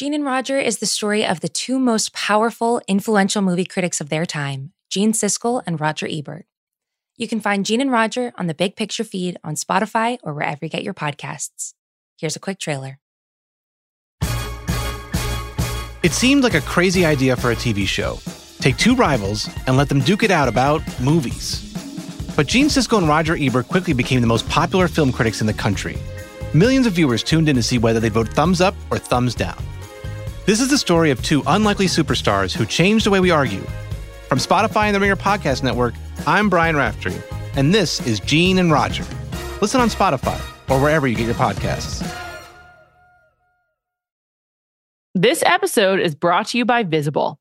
Gene and Roger is the story of the two most powerful, influential movie critics of their time, Gene Siskel and Roger Ebert. You can find Gene and Roger on the Big Picture feed on Spotify or wherever you get your podcasts. Here's a quick trailer. It seemed like a crazy idea for a TV show. Take two rivals and let them duke it out about movies. But Gene Siskel and Roger Ebert quickly became the most popular film critics in the country. Millions of viewers tuned in to see whether they'd vote thumbs up or thumbs down. This is the story of two unlikely superstars who changed the way we argue. From Spotify and the Ringer Podcast Network, I'm Brian Raftery, and this is Gene and Roger. Listen on Spotify or wherever you get your podcasts. This episode is brought to you by Visible.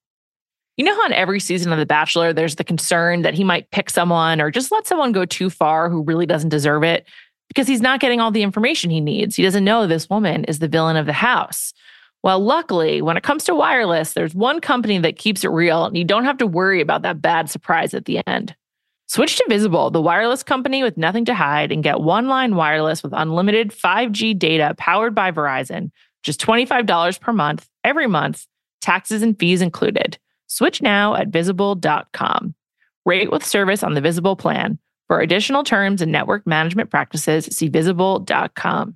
You know how in every season of The Bachelor, there's the concern that he might pick someone or just let someone go too far who really doesn't deserve it because he's not getting all the information he needs. He doesn't know this woman is the villain of the house. Well, luckily, when it comes to wireless, there's one company that keeps it real and you don't have to worry about that bad surprise at the end. Switch to Visible, the wireless company with nothing to hide, and get one line wireless with unlimited 5G data powered by Verizon, just $25 per month, every month, taxes and fees included. Switch now at visible.com. Rate with service on the Visible plan. For additional terms and network management practices, see visible.com.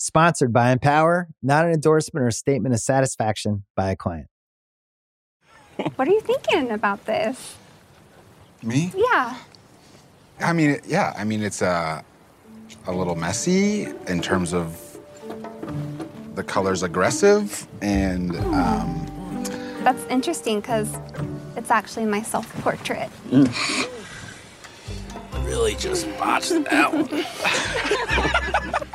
Sponsored by Empower, not an endorsement or a statement of satisfaction by a client. What are you thinking about this? Me? Yeah. I mean, yeah. I mean, it's a a little messy in terms of the color's aggressive and um, That's interesting because it's actually my self portrait. really just botched that one.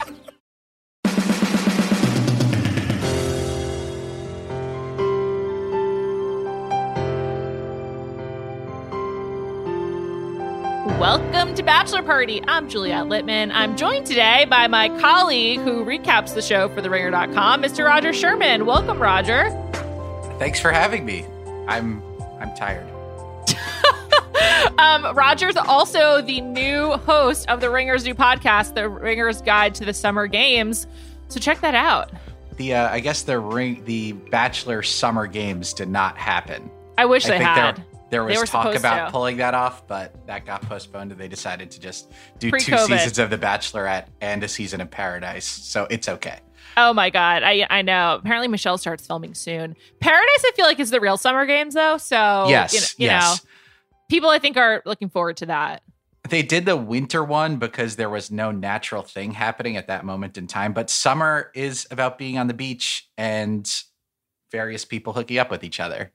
Welcome to Bachelor Party. I'm Juliet Litman. I'm joined today by my colleague who recaps the show for TheRinger.com, Mr. Roger Sherman. Welcome, Roger. Thanks for having me. I'm I'm tired. Um, Roger's also the new host of the Ringer's new podcast, The Ringer's Guide to the Summer Games. So check that out. The uh, I guess the ring the Bachelor Summer Games did not happen. I wish I they had. There was talk about to. pulling that off, but that got postponed, and they decided to just do two Pre-COVID. seasons of The Bachelorette and a season of Paradise. So it's okay. Oh my god, I I know. Apparently Michelle starts filming soon. Paradise, I feel like is the real Summer Games though. So yes, you know, you yes. know, people I think are looking forward to that. They did the winter one because there was no natural thing happening at that moment in time. But summer is about being on the beach and various people hooking up with each other.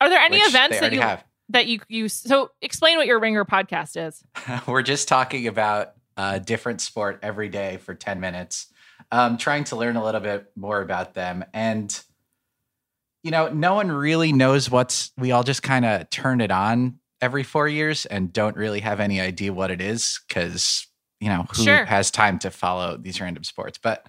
Are there any events that you have? That you you so explain what your Ringer podcast is? We're just talking about a different sport every day for 10 minutes, um, trying to learn a little bit more about them. And, you know, no one really knows what's, we all just kind of turn it on every four years and don't really have any idea what it is because, you know, who Sure. has time to follow these random sports? But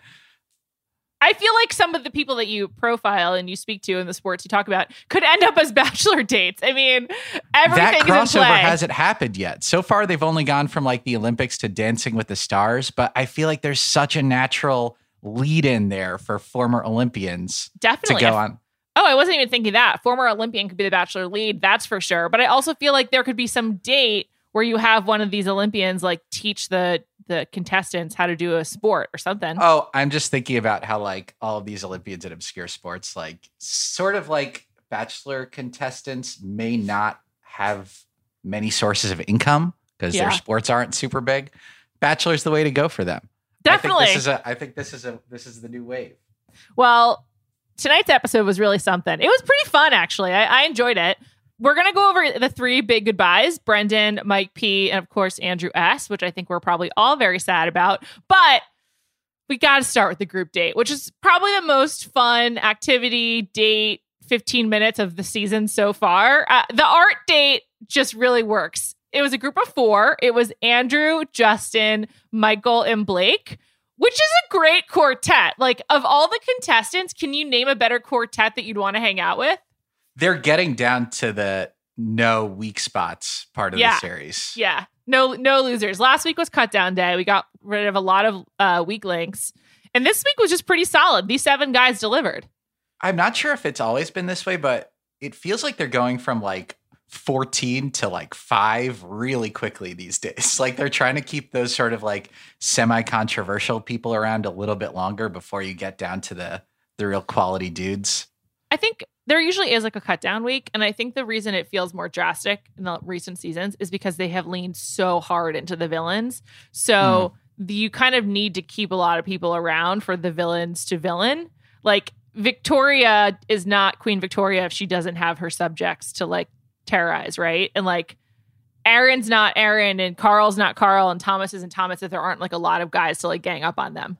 I feel like some of the people that you profile and you speak to in the sports you talk about could end up as bachelor dates. I mean, everything that is in crossover play. hasn't happened yet. So far, they've only gone from like the Olympics to Dancing with the Stars, but I feel like there's such a natural lead in there for former Olympians Definitely. to go on. Oh, I wasn't even thinking that. Former Olympian could be the bachelor lead, that's for sure. But I also feel like there could be some date where you have one of these Olympians like teach the the contestants how to do a sport or something. Oh, I'm just thinking about how like all of these Olympians in obscure sports, like sort of like bachelor contestants may not have many sources of income because Yeah. their sports aren't super big. Bachelor's the way to go for them. Definitely. I think this is a I think this is a this is the new wave. Well, tonight's episode was really something. It was pretty fun, actually. I, I enjoyed it. We're going to go over the three big goodbyes Brendan, Mike P, and of course, Andrew S., which I think we're probably all very sad about. But we got to start with the group date, which is probably the most fun activity, date, 15 minutes of the season so far. Uh, the art date just really works. It was a group of four. It was Andrew, Justin, Michael, and Blake, which is a great quartet. Like, of all the contestants, can you name a better quartet that you'd want to hang out with? They're getting down to the no weak spots part of Yeah. the series. Yeah. No, no losers. Last week was cut down day. We got rid of a lot of uh, weak links. And this week was just pretty solid. These seven guys delivered. I'm not sure if it's always been this way, but it feels like they're going from like 14 to like five really quickly these days. Like they're trying to keep those sort of like semi controversial people around a little bit longer before you get down to the the real quality dudes. I think there usually is like a cut down week. And I think the reason it feels more drastic in the recent seasons is because they have leaned so hard into the villains. So hmm. the, you kind of need to keep a lot of people around for the villains to villain. Like Victoria is not Queen Victoria if she doesn't have her subjects to like terrorize, right? And like Aaron's not Aaron and Carl's not Carl and Thomas isn't Thomas if there aren't like a lot of guys to like gang up on them.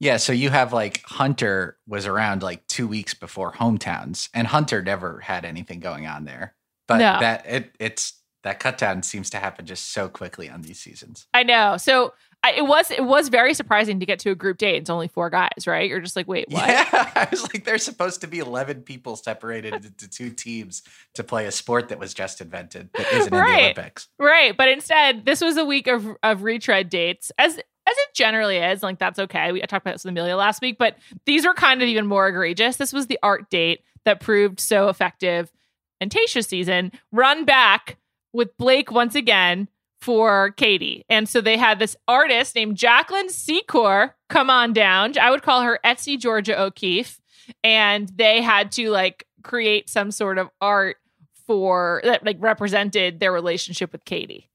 Yeah, so you have like Hunter was around like two weeks before hometowns, and Hunter never had anything going on there. But No. that it it's that cut down seems to happen just so quickly on these seasons. I know. So I, it was it was very surprising to get to a group date. It's only four guys, right? You're just like, wait, what? Yeah, I was like, there's supposed to be 11 people separated into two teams to play a sport that was just invented that isn't in the Olympics. Right. But instead, this was a week of of retread dates, as as it generally is. Like that's okay. We I talked about this with Amelia last week, but these were kind of even more egregious. This was the art date that proved so effective in Tayshia's season. Run back with Blake once again for Katie. And so they had this artist named Jacqueline Secor come on down. I would call her Etsy Georgia O'Keeffe. And they had to like create some sort of art for that like represented their relationship with Katie.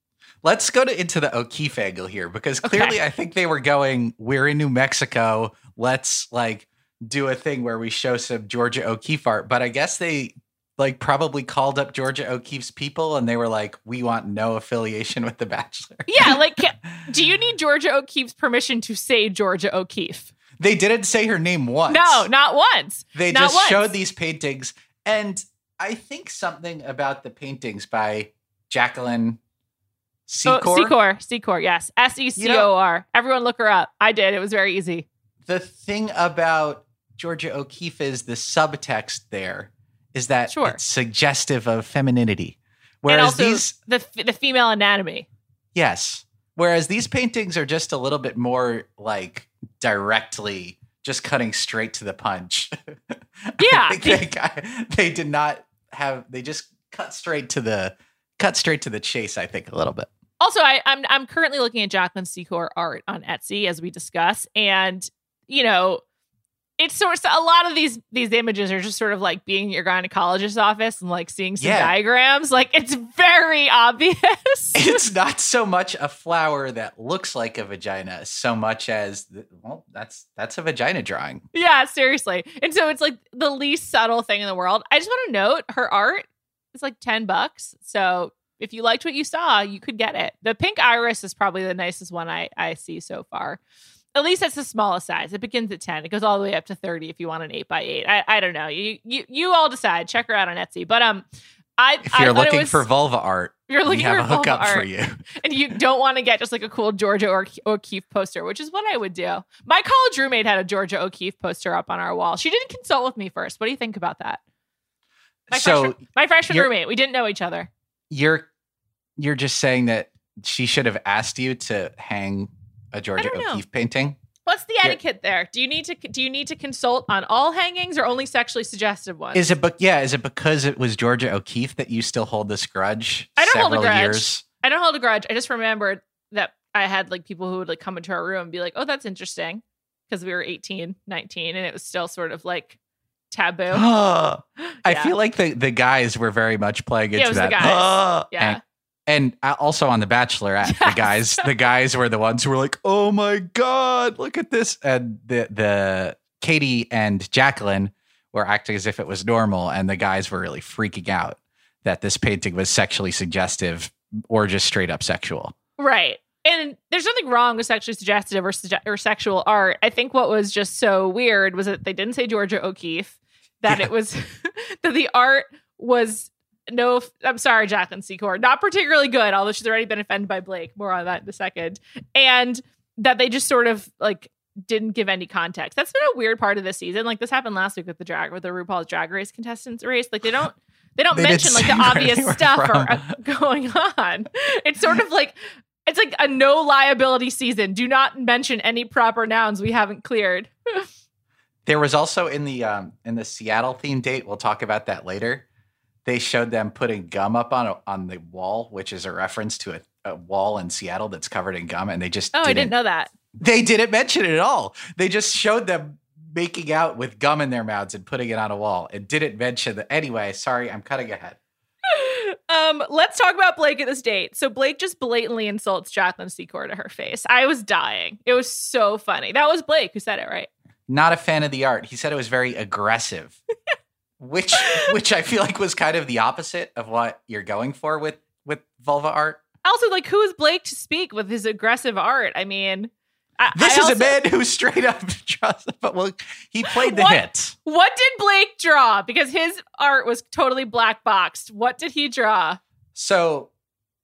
Let's go to into the O'Keeffe angle here because Okay. clearly I think they were going, we're in New Mexico. Let's like do a thing where we show some Georgia O'Keeffe art. But I guess they like probably called up Georgia O'Keeffe's people and they were like, we want no affiliation with The Bachelor. Yeah, like do you need Georgia O'Keeffe's permission to say Georgia O'Keeffe? They didn't say her name once. No, not once. They Not just once. showed these paintings. And I think something about the paintings by Jacqueline Oh, Secor. Secor, Secor, yes. S E C O R. Everyone look her up. I did. It was very easy. the thing about Georgia O'Keeffe is the subtext there is that Sure. it's suggestive of femininity. Whereas these, the the female anatomy. yes, whereas these paintings are just a little bit more like directly just cutting straight to the punch. Yeah. They, they did not have. They just cut straight to the cut straight to the chase. I think a little bit. Also, I, I'm I'm currently looking at Jacqueline Secor art on Etsy as we discuss, and you know, it's sort of a lot of these these images are just sort of like being in your gynecologist's office and like seeing some Yeah. diagrams. Like it's very obvious. it's not so much a flower that looks like a vagina so much as the, well that's that's a vagina drawing yeah, seriously. And so it's like the least subtle thing in the world. I just want to note her art is like ten bucks. So if you liked what you saw, you could get it. The pink iris is probably the nicest one I I see so far. At least that's the smallest size. It begins at 10. It goes all the way up to 30 if you want an 8 by 8 I, I don't know. You, you you all decide. Check her out on Etsy. But um I if you're it looking was- for vulva art you're we looking have for a hookup vulva for you and you don't want to get just like a cool Georgia or O'Keeffe poster, which is what I would do. My college roommate had a Georgia O'Keeffe poster up on our wall. She didn't consult with me first. What do you think about that? My so freshman, my freshman roommate, we didn't know each other. You're you're just saying that she should have asked you to hang a Georgia. O'Keeffe painting What's the Yeah. etiquette there? Do you need to do you need to consult on all hangings or only sexually suggestive ones? is it but yeah is it because it was Georgia O'Keeffe that you still hold this grudge I don't hold a grudge. years I don't hold a grudge. I just remembered that I had like people who would like come into our room and be like, "Oh, that's interesting," because we were 18, 19 and it was still sort of like taboo. I Yeah. feel like the the guys were very much playing Yeah, into it was the that guys. Yeah. and, and uh, also on the Bachelorette, the guys, the guys were the ones who were like, "Oh my god, look at this!" And the the Katie and Jacqueline were acting as if it was normal, and the guys were really freaking out that this painting was sexually suggestive or just straight up sexual. Right. And there's nothing wrong with sexually suggestive or, suge- or sexual art. I think what was just so weird was that they didn't say Georgia O'Keeffe, that Yeah. it was that the art was no I'm sorry, Jacqueline Secor, not particularly good, although she's already been offended by Blake. More on that in a second. And that they just sort of like didn't give any context. That's been a weird part of this season. Like this happened last week with the drag with the RuPaul's Drag Race contestants race. Like they don't they don't They mention like the obvious stuff from. are uh, going on. It's sort of like it's like a no liability season. Do not mention any proper nouns we haven't cleared. There was also in the um, in the Seattle theme date. We'll talk about that later. They showed them putting gum up on a, on the wall, which is a reference to a, a wall in Seattle that's covered in gum, and they just Oh, I didn't know that. They didn't mention it at all. They just showed them making out with gum in their mouths and putting it on a wall, and didn't mention that. Anyway, sorry, I'm cutting ahead. Um, let's talk about Blake at this date. So Blake just blatantly insults Jacqueline Secor to her face. I was dying. It was so funny. That was Blake who said it, right? Not a fan of the art. He said it was very aggressive, which which I feel like was kind of the opposite of what you're going for with with vulva art. Also, like, who is Blake to speak with his aggressive art? I mean, I, This I is also- a man who straight up trusts, but well, he played the What? hits. What did Blake draw? Because his art was totally black boxed. What did he draw? So,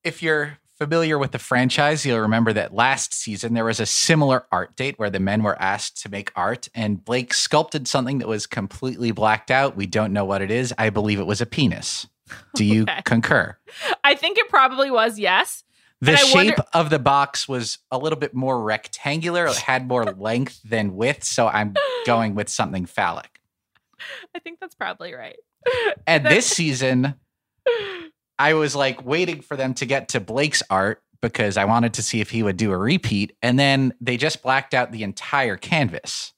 if you're familiar with the franchise, you'll remember that last season there was a similar art date where the men were asked to make art, and Blake sculpted something that was completely blacked out. We don't know what it is. I believe it was a penis. Do you Okay. concur? I think it probably was yes. The shape wonder- of the box was a little bit more rectangular. It had more length than width, so I'm going with something phallic. I think that's probably right. And this season, I was like waiting for them to get to Blake's art because I wanted to see if he would do a repeat. And then they just blacked out the entire canvas.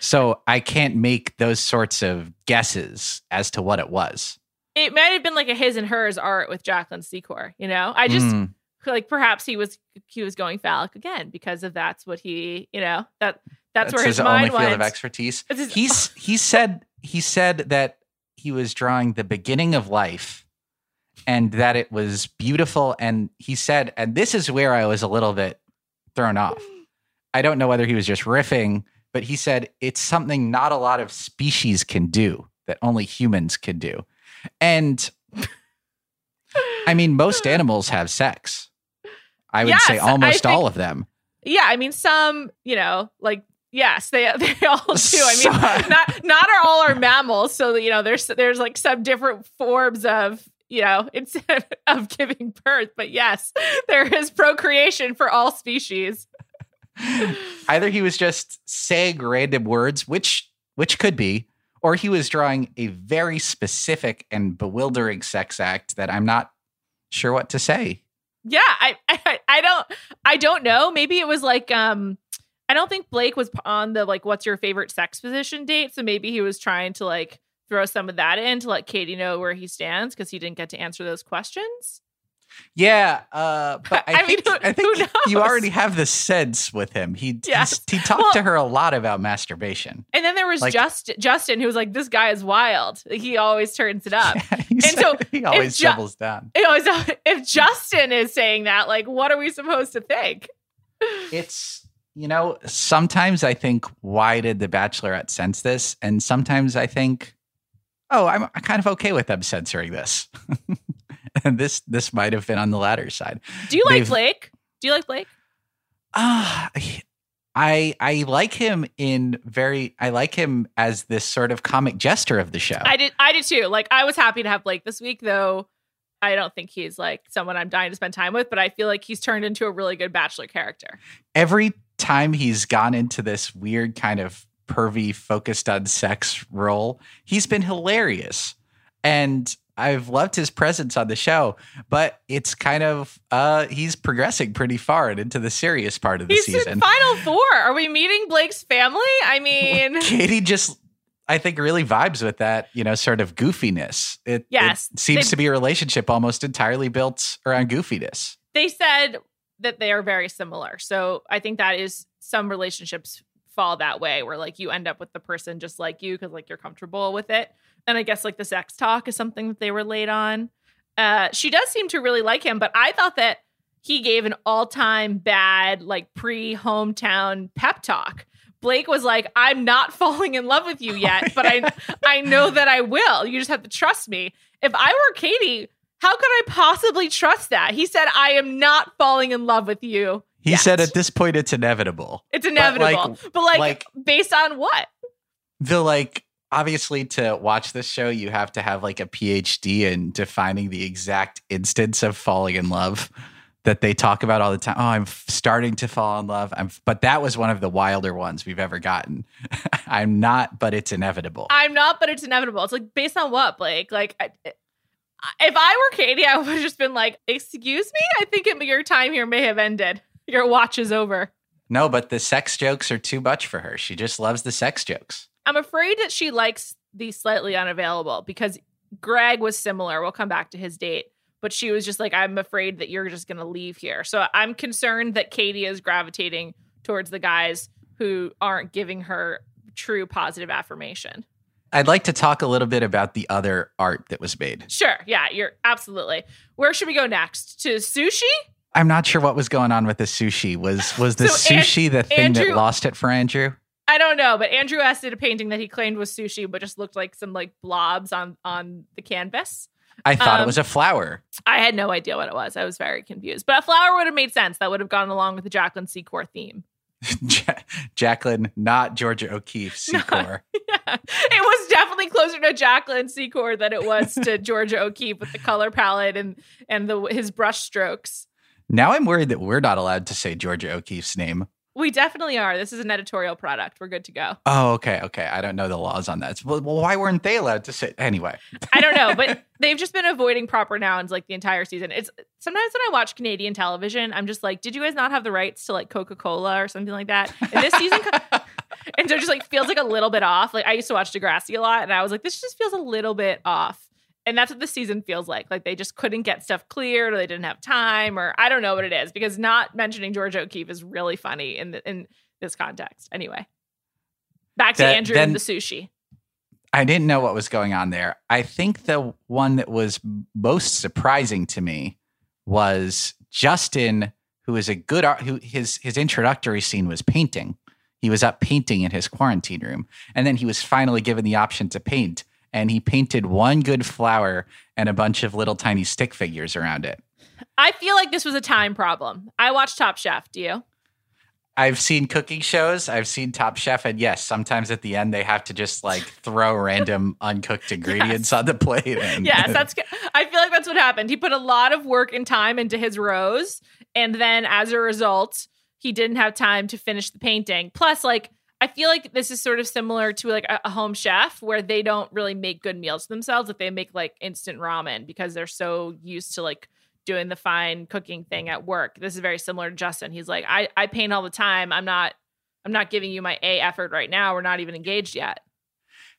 So I can't make those sorts of guesses as to what it was. It might have been like a his and hers art with Jacqueline Secor. You know, I just Mm. like perhaps he was he was going phallic again because of that's what he you know that that's, where his, his mind only field of expertise. His- He's he said he said that he was drawing the beginning of life and that it was beautiful. And he said, and this is where I was a little bit thrown off. I don't know whether he was just riffing, but he said it's something not a lot of species can do that only humans can do. And I mean, most animals have sex. I would say Yes, I almost think- all of them. Yeah, I mean some you know like yes they they all do. I mean not not are all are mammals. So you know there's there's like some different forms of you know instead of giving birth. But yes, there is procreation for all species. Either he was just saying random words, which which could be, or he was drawing a very specific and bewildering sex act that I'm not sure what to say. Yeah, I, I I don't I don't know. Maybe it was like um I don't think Blake was on the like what's your favorite sex position date, so maybe he was trying to like throw some of that in to let Katie know where he stands because he didn't get to answer those questions. Yeah, uh, but I, I mean, think who- I think you already have the sense with him. He Yes. he's- he talked Well- to her a lot about masturbation. And then there was Like- just Justin who was like, "This guy is wild. He always turns it up." he and so he always Ju- doubles down. Know, if Justin is saying that, like, what are we supposed to think? It's you know sometimes I think why did the Bachelorette sense this, and sometimes I think oh I'm, I'm kind of okay with them censoring this. and this this might have been on the latter side. Do you like They've- Blake? Do you like Blake? Ah, I I like him in very I like him as this sort of comic jester of the show. I did. I did too. Like, I was happy to have Blake this week, though. I don't think he's like someone I'm dying to spend time with, but I feel like he's turned into a really good Bachelor character. Every time he's gone into this weird kind of pervy focused on sex role, he's been hilarious. And I've loved his presence on the show, but it's kind of uh he's progressing pretty far and into the serious part of the He's season. in Final Four. Are we meeting Blake's family? I mean, Katie just I think really vibes with that, you know, sort of goofiness. It, it Yes, seems they- to be a relationship almost entirely built around goofiness. they said that they are very similar. So I think that is some relationships fall that way where like you end up with the person just like you because like you're comfortable with it. And I guess like the sex talk is something that they relate on. Uh, she does seem to really like him, but I thought that he gave an all time bad, like pre hometown pep talk. Blake was like, "I'm not falling in love with you yet, but I I know that I will. You just have to trust me." If I were Katie, how could I possibly trust that? He said, "I am not falling in love with you." He yet. said at this point it's inevitable. It's inevitable. But like, like- based on what? The like obviously to watch this show you have to have like a PhD in defining the exact instance of falling in love that they talk about all the time. Oh, I'm starting to fall in love. I'm but that was one of the wilder ones we've ever gotten. I'm not, but it's inevitable. I'm not, but it's inevitable. It's like based on what, Blake? Like, I, if I were Katie, I would have just been like, "Excuse me, I think it, your time here may have ended. Your watch is over." no, but the sex jokes are too much for her. She just loves the sex jokes. I'm afraid that she likes the slightly unavailable because Greg was similar. We'll come back to his date, but she was just like, I'm afraid that you're just going to leave here. So I'm concerned that Katie is gravitating towards the guys who aren't giving her true positive affirmation. I'd like to talk a little bit about the other art that was made. Sure. Yeah, you're absolutely. Where should we go next? To sushi? I'm not sure what was going on with the sushi. Was was the So An- sushi the thing Andrew- that lost it for Andrew? I don't know, but Andrew S did a painting that he claimed was sushi, but just looked like some like blobs on on the canvas. I thought Um, it was a flower. I had no idea what it was. I was very confused. But a flower would have made sense. That would have gone along with the Jacqueline Secor theme. Ja- Jacqueline, not Georgia O'Keeffe, Secor. Yeah. It was definitely closer to Jacqueline Secor than it was to Georgia O'Keeffe with the color palette and and the his brush strokes. Now I'm worried that we're not allowed to say Georgia O'Keeffe's name. We definitely are. This is an editorial product. We're good to go. Oh, okay, okay. I don't know the laws on that. Well, why weren't they allowed to say anyway? I don't know, but they've just been avoiding proper nouns like the entire season. It's sometimes when I watch Canadian television, I'm just like, did you guys not have the rights to like Coca Cola or something like that? And this season, and so it just like feels like a little bit off. Like I used to watch Degrassi a lot, and I was like, this just feels a little bit off. And that's what the season feels like. Like they just couldn't get stuff cleared, or they didn't have time, or I don't know what it is. Because not mentioning George O'Keeffe is really funny in the, in this context. Anyway, back to Andrew then- and the sushi. I didn't know what was going on there. I think the one that was most surprising to me was Justin, who is a good art. Who his his introductory scene was painting. He was up painting in his quarantine room, and then he was finally given the option to paint, and he painted one good flower and a bunch of little tiny stick figures around it. I feel like this was a time problem. I watched Top Chef. Do you? I've seen cooking shows. I've seen Top Chef, and yes, sometimes at the end they have to just like throw random uncooked ingredients on the plate. And Yes, that's. I feel like that's what happened. He put a lot of work and time into his rose, and then as a result, he didn't have time to finish the painting. Plus, like I feel like this is sort of similar to like a, a home chef where they don't really make good meals themselves. If they make like instant ramen because they're so used to like doing the fine cooking thing at work. This is very similar to Justin. He's like, I I paint all the time. I'm not. I'm not giving you my A effort right now. We're not even engaged yet.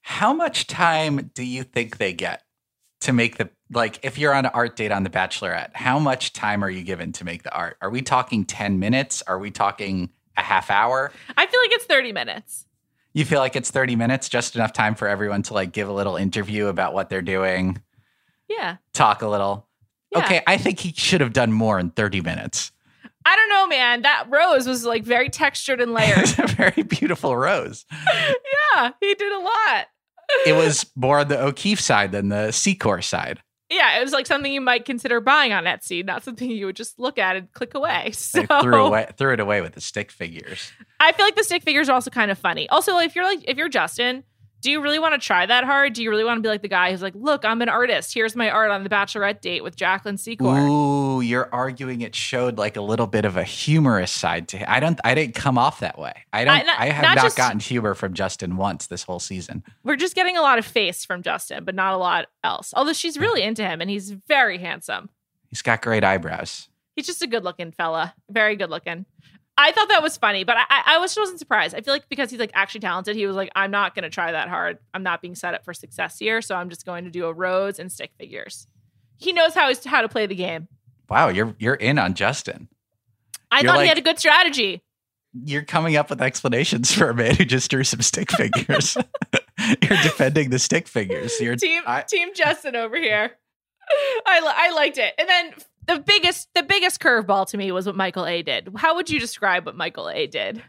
How much time do you think they get to make the like if you're on an art date on the Bachelorette, how much time are you given to make the art? Are we talking 10 minutes? Are we talking a half hour? I feel like it's 30 minutes. You feel like it's 30 minutes, just enough time for everyone to like give a little interview about what they're doing, Yeah. talk a little. Yeah. Okay, I think he should have done more in 30 minutes. I don't know, man. That rose was like very textured and layered. It's a very beautiful rose. yeah, he did a lot. It was more on the O'Keeffe side than the Secor side. Yeah, it was like something you might consider buying on Etsy, not something you would just look at and click away. So They threw away threw it away with the stick figures. I feel like the stick figures are also kind of funny. Also, if you're like if you're Justin, do you really want to try that hard? Do you really want to be like the guy who's like, look, I'm an artist. Here's my art on the bachelorette date with Jacqueline Secor. Ooh, you're arguing it showed like a little bit of a humorous side to it. I don't I didn't come off that way. I don't I- I, have not not, just- gotten humor from Justin once this whole season. We're just getting a lot of face from Justin, but not a lot else. Although she's really into him and he's very handsome. He's got great eyebrows. He's just a good looking fella. Very good looking. I thought that was funny, but I, I was just wasn't surprised. I feel like because he's like actually talented, he was like, I'm not gonna try that hard. I'm not being set up for success here, so I'm just going to do a rose and stick figures. He knows how he's, how to play the game. Wow, you're you're in on Justin. I You're thought he had a good strategy. You're coming up with explanations for a man who just drew some stick figures. you're defending the stick figures. You're Team I- Team Justin over here. I I liked it, and then the biggest the biggest curveball to me was what Michael A did. How would you describe what Michael A did?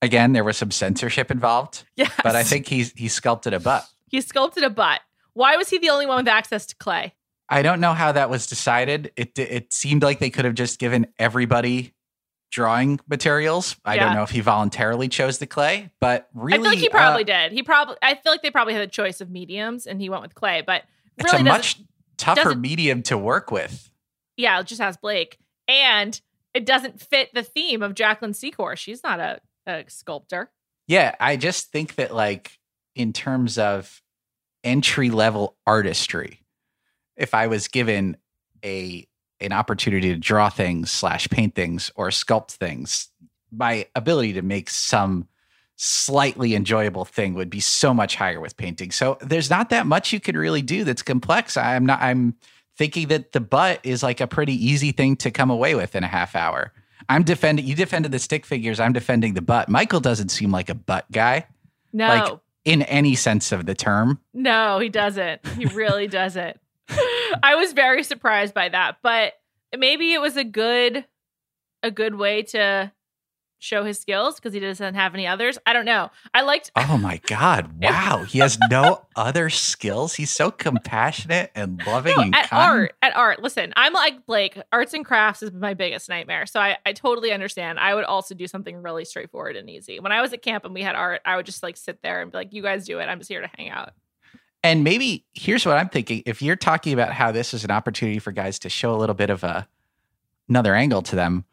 Again, there was some censorship involved, Yes. but I think he's he sculpted a butt. he sculpted a butt. Why was he the only one with access to clay? I don't know how that was decided. It it seemed like they could have just given everybody drawing materials. I Yeah. don't know if he voluntarily chose the clay, but really, I feel like he probably uh, did. He probably. I feel like they probably had a choice of mediums, and he went with clay. But it's really, a doesn't- much tougher medium to work with. Yeah, just has Blake, and it doesn't fit the theme of Jacqueline Secor. She's not a, a sculptor. Yeah, I just think that like in terms of entry level artistry, if I was given a an opportunity to draw things slash paint things or sculpt things, my ability to make some slightly enjoyable thing would be so much higher with painting. So there's not that much you can really do that's complex. I'm not I'm thinking that the butt is like a pretty easy thing to come away with in a half hour. I'm defending you defended the stick figures, I'm defending the butt. Michael doesn't seem like a butt guy No, Like- in any sense of the term. no, he doesn't. He really doesn't. I was very surprised by that, but maybe it was a good, a good way to show his skills because he doesn't have any others. I don't know. I liked. Oh my God. Wow. He has no other skills. He's so compassionate and loving No, and at kind. art, at art. Listen, I'm like Blake. Arts and crafts is my biggest nightmare. So I, I totally understand. I would also do something really straightforward and easy. When I was at camp and we had art, I would just like sit there and be like, "You guys do it. I'm just here to hang out." And maybe here's what I'm thinking. If you're talking about how this is an opportunity for guys to show a little bit of a another angle to them,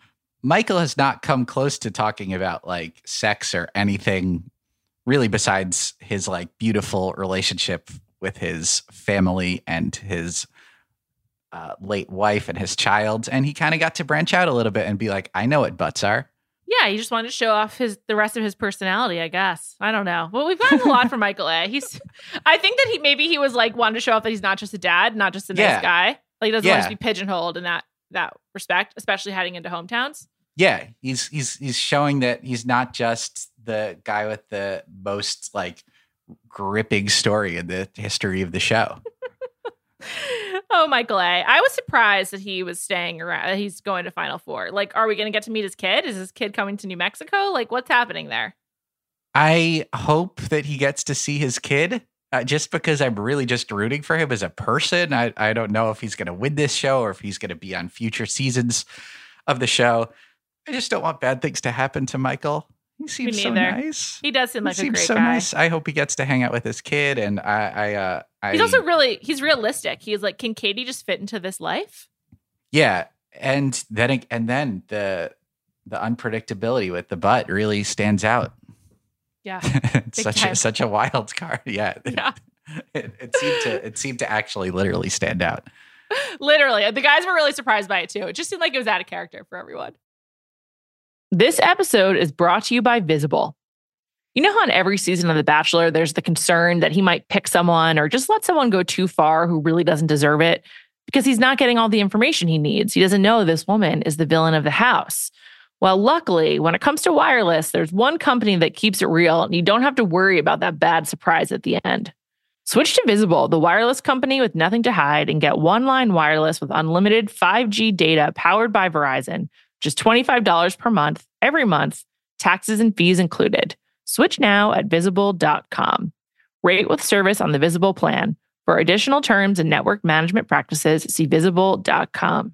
Michael has not come close to talking about like sex or anything really besides his like beautiful relationship with his family and his uh, late wife and his child. And he kind of got to branch out a little bit and be like, I know what butts are. Yeah, he just wanted to show off his the rest of his personality, I guess. I don't know. Well, we've gotten a lot from Michael A. He's I think that he maybe he was like wanted to show off that he's not just a dad, not just a nice Yeah. guy. Like he doesn't want Yeah. to be pigeonholed in that that respect, especially heading into hometowns. Yeah, he's he's he's showing that he's not just the guy with the most like gripping story in the history of the show. oh, Michael A. I was surprised that he was staying around. He's going to Final Four. Like, are we going to get to meet his kid? Is his kid coming to New Mexico? Like, what's happening there? I hope that he gets to see his kid. Uh, just because I'm really just rooting for him as a person. I, I don't know if he's going to win this show or if he's going to be on future seasons of the show. I just don't want bad things to happen to Michael. He seems so nice. He does seem like he a great so guy. nice. I hope he gets to hang out with his kid. And I, I, uh, I He's also really he's realistic. He's like, can Katie just fit into this life? Yeah, and then and then the the unpredictability with the butt really stands out. Yeah. it's such time. a, such a wild card. Yeah, Yeah. It, it seemed to it seemed to actually literally stand out. Literally. The guys were really surprised by it too. It just seemed like it was out of character for everyone. This episode is brought to you by Visible. You know how in every season of The Bachelor, there's the concern that he might pick someone or just let someone go too far who really doesn't deserve it because he's not getting all the information he needs. He doesn't know this woman is the villain of the house. Well, luckily, when it comes to wireless, there's one company that keeps it real and you don't have to worry about that bad surprise at the end. Switch to Visible, the wireless company with nothing to hide, and get one line wireless with unlimited 5G data powered by Verizon. Just $25 per month, every month, taxes and fees included. Switch now at visible.com. Rate with service on the Visible plan. For additional terms and network management practices, see visible.com.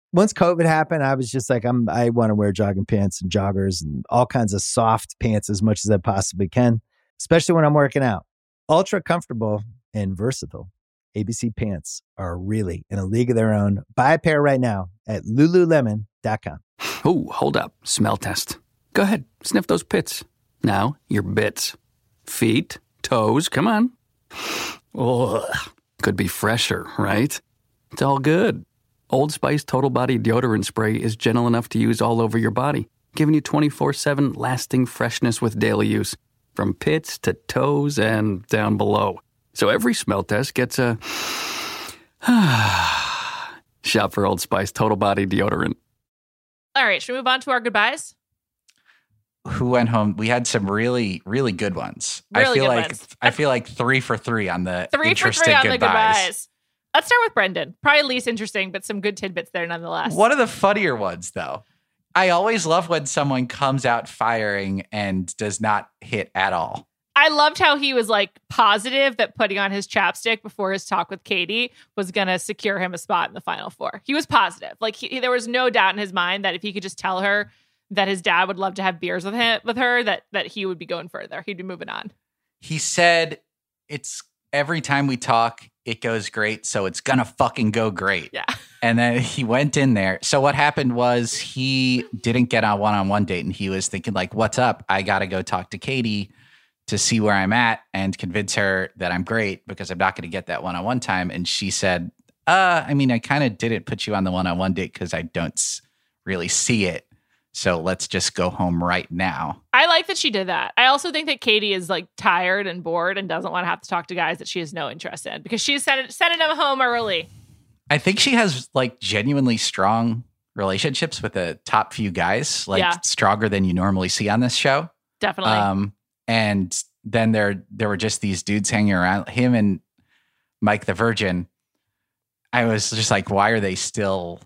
once COVID happened, I was just like, I'm, I want to wear jogging pants and joggers and all kinds of soft pants as much as I possibly can, especially when I'm working out. Ultra comfortable and versatile. ABC pants are really in a league of their own. Buy a pair right now at lululemon.com. Oh, hold up. Smell test. Go ahead. Sniff those pits. Now, your bits. Feet, toes, come on. Ugh. Could be fresher, right? It's all good. Old Spice Total Body Deodorant Spray is gentle enough to use all over your body, giving you 24 7 lasting freshness with daily use. from pits to toes and down below. So every smell test gets a shot for Old Spice Total Body Deodorant. All right, should we move on to our goodbyes? Who went home? We had some really, really good ones. I feel good like ones. I feel like three for three on the Three for three on the goodbyes. Let's start with Brendan. Probably least interesting, but some good tidbits there nonetheless. One of the funnier ones, though. I always love when someone comes out firing and does not hit at all. I loved how he was like positive that putting on his chapstick before his talk with Katie was going to secure him a spot in the final four. He was positive. Like he, there was no doubt in his mind that if he could just tell her that his dad would love to have beers with him with her that that he would be going further. He'd be moving on. He said, It's every time we talk, it goes great. So it's going to fucking go great. Yeah. And then he went in there. So what happened was he didn't get on one on one date and he was thinking, like, what's up? I got to go talk to Katie to see where I'm at and convince her that I'm great because I'm not going to get that one on one time. And she said, uh, I mean, I kind of didn't put you on the one on one date because I don't really see it. So let's just go home right now. I like that she did that. I also think that Katie is like tired and bored and doesn't want to have to talk to guys that she has no interest in because she's sending sending them home early. I think she has like genuinely strong relationships with the top few guys, like Yeah. stronger than you normally see on this show. Definitely. Um, and then there there were just these dudes hanging around him and Mike the Virgin. I was just like, why are they still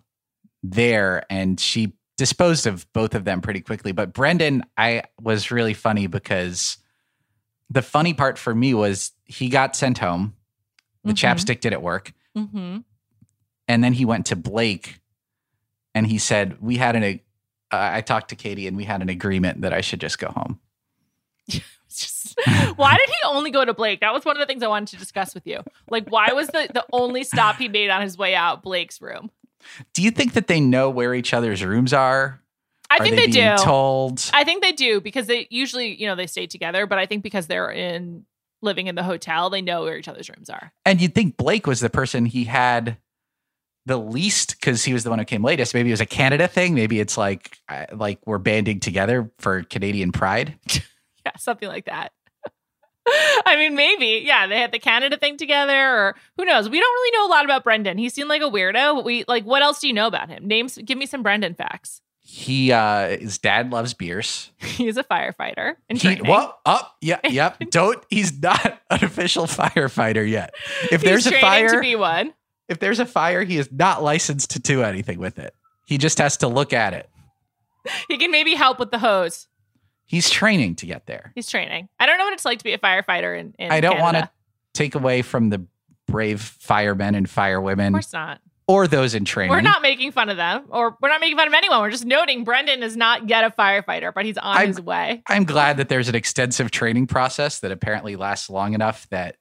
there? And she disposed of both of them pretty quickly. But Brendan, I was really funny because the funny part for me was he got sent home. The Mhm. chapstick didn't work. mm-hmm. And then he went to Blake and he said, We had an, uh, I talked to Katie and we had an agreement that I should just go home. Just, why did he only go to Blake? That was one of the things I wanted to discuss with you. Like, why was the, the only stop he made on his way out Blake's room? Do you think that they know where each other's rooms are? I are think they, they, do. told? I think they do because they usually, you know, they stay together, but I think because they're in living in the hotel, they know where each other's rooms are. And you'd think Blake was the person he had the least because he was the one who came latest. Maybe it was a Canada thing. Maybe it's like like we're banding together for Canadian pride. Yeah, something like that. I mean, maybe. Yeah, they had the Canada thing together, or who knows? We don't really know a lot about Brendan. He seemed like a weirdo. But we like, what else do you know about him? Names. Give me some Brendan facts. He uh his dad loves beers. He's a firefighter. In He, well, up, yeah, yep. Don't. He's not an official firefighter yet. If there's a fire, to be one. if there's a fire, he is not licensed to do anything with it. He just has to look at it. He can maybe help with the hose. He's training to get there. He's training. I don't know what it's like to be a firefighter in. in I don't want to take away from the brave firemen and firewomen. Of course not. or those in training. We're not making fun of them, or we're not making fun of anyone. We're just noting Brendan is not yet a firefighter, but he's on I'm- his way. I'm glad that there's an extensive training process that apparently lasts long enough that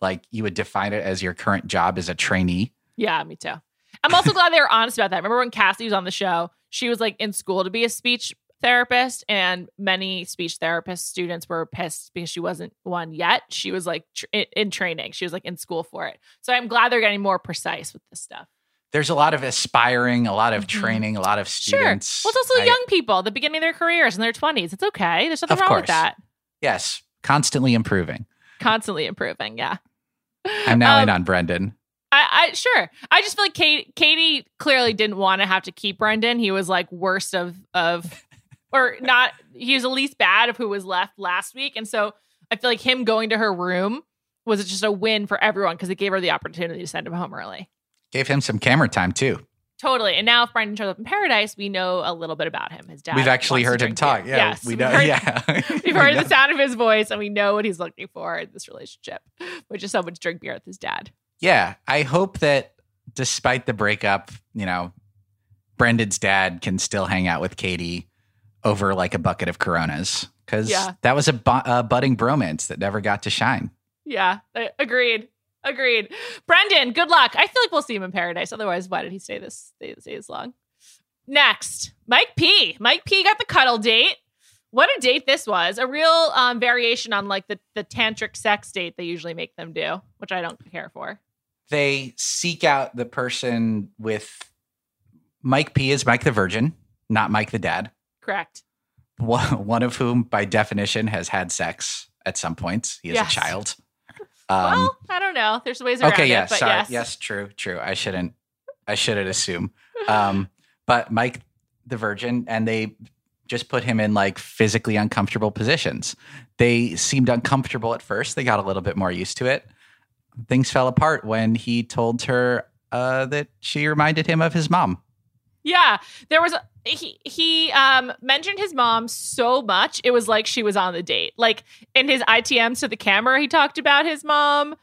like you would define it as your current job as a trainee. Yeah, me too. I'm also glad they were honest about that. Remember when Cassie was on the show? She was like in school to be a speech therapist, and many speech therapist students were pissed because she wasn't one yet. She was like tr- in, in training. She was like in school for it. So I'm glad they're getting more precise with this stuff. There's a lot of aspiring, a lot of Mhm. training, a lot of students. Sure. Well, it's also I- young people, the beginning of their careers in their 20s. It's okay. There's nothing Of wrong course. with that. Yes, constantly improving. Constantly improving. Yeah. I'm now Um, in on Brendan. I, I sure. I just feel like Kate, Katie clearly didn't want to have to keep Brendan. He was like worst of of, or not. He was the least bad of who was left last week, and so I feel like him going to her room was just a win for everyone because it gave her the opportunity to send him home early. Gave him some camera time too. Totally. And now if Brendan shows up in Paradise, we know a little bit about him. His dad. We've actually heard him talk. Yeah, Yes, we we've know. heard- yeah, We've We heard know. the sound of his voice, and we know what he's looking for in this relationship, which is someone to drink beer with his dad. Yeah, I hope that despite the breakup, you know, Brendan's dad can still hang out with Katie over like a bucket of Coronas because Yeah. that was a, bu- a budding bromance that never got to shine. Yeah, agreed. Agreed. Brendan, good luck. I feel like we'll see him in paradise. Otherwise, why did he stay this stay, stay this long? Next, Mike P. Mike P got the cuddle date. What a date this was. A real um, variation on like the, the tantric sex date they usually make them do, which I don't care for. They seek out the person with Mike P is Mike the Virgin, not Mike the dad. Correct. one one of whom, by definition, has had sex at some point. He is Yes. a child. Um, well, I don't know. There's ways around okay, it, yeah, but sorry. yes. Yes, true, true. I shouldn't. I shouldn't assume. Um, but Mike the Virgin, and they just put him in like physically uncomfortable positions. They seemed uncomfortable at first. They got a little bit more used to it. Things fell apart when he told her uh, that she reminded him of his mom. Yeah, there was he he um mentioned his mom so much it was like she was on the date. Like in his ITMs to the camera, he talked about his mom.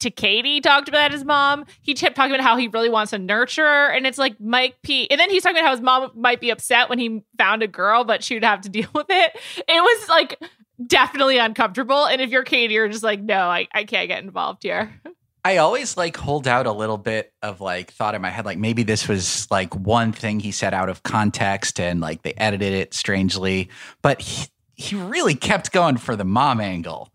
To Katie, talked about his mom. He kept talking about how he really wants to nurture her, and it's like Mike P. And then he's talking about how his mom might be upset when he found a girl, but she would have to deal with it. It was like definitely uncomfortable. And if you're Katie, you're just like, no, I, I can't get involved here. I always like hold out a little bit of like thought in my head, like maybe this was like one thing he said out of context and like they edited it strangely, but he, he really kept going for the mom angle.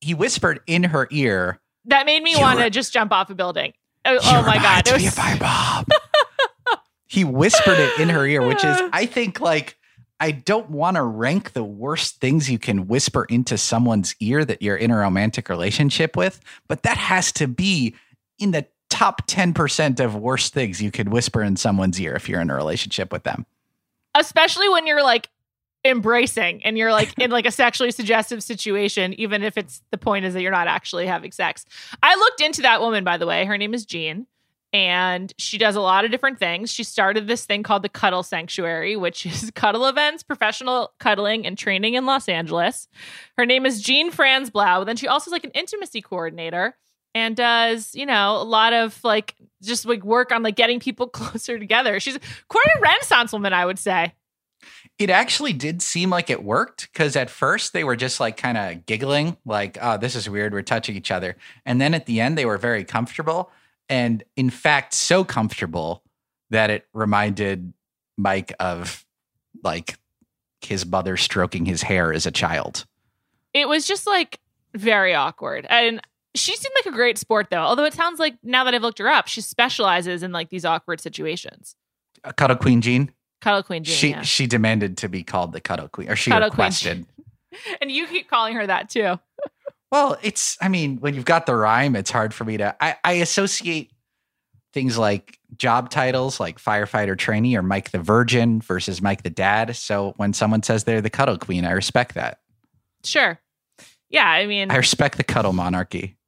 He whispered in her ear, That made me want to just jump off a building. Oh, oh my god! It me was of my mom." he whispered it in her ear, which is, I think, like I don't want to rank the worst things you can whisper into someone's ear that you're in a romantic relationship with, but that has to be in the top 10% of worst things you could whisper in someone's ear if you're in a relationship with them. especially when you're like embracing and you're like in like a sexually suggestive situation even if it's the point is that you're not actually having sex. I looked into that woman by the way. Her name is jean and she does a lot of different things she started this thing called the cuddle sanctuary which is cuddle events professional cuddling and training in los angeles her name is jean franzblau then she also is like an intimacy coordinator and does you know a lot of like just like work on like getting people closer together she's quite a renaissance woman i would say It actually did seem like it worked because at first they were just like kind of giggling, like, oh, this is weird. We're touching each other. And then at the end, they were very comfortable. And in fact, so comfortable that it reminded Mike of like his mother stroking his hair as a child. it was just like very awkward and she seemed like a great sport though although it sounds like now that i've looked her up she specializes in like these awkward situations Uh, Cuddle Queen Jean, cuddle queen Jean, she yeah. she demanded to be called the Cuddle Queen, or she Cuddle Queen requested. and you keep calling her that too Well, it's, I mean, when you've got the rhyme, it's hard for me to, I, I associate things like job titles like firefighter trainee or Mike the Virgin versus Mike the Dad. So when someone says they're the cuddle queen, I respect that. sure yeah i mean I respect the cuddle monarchy.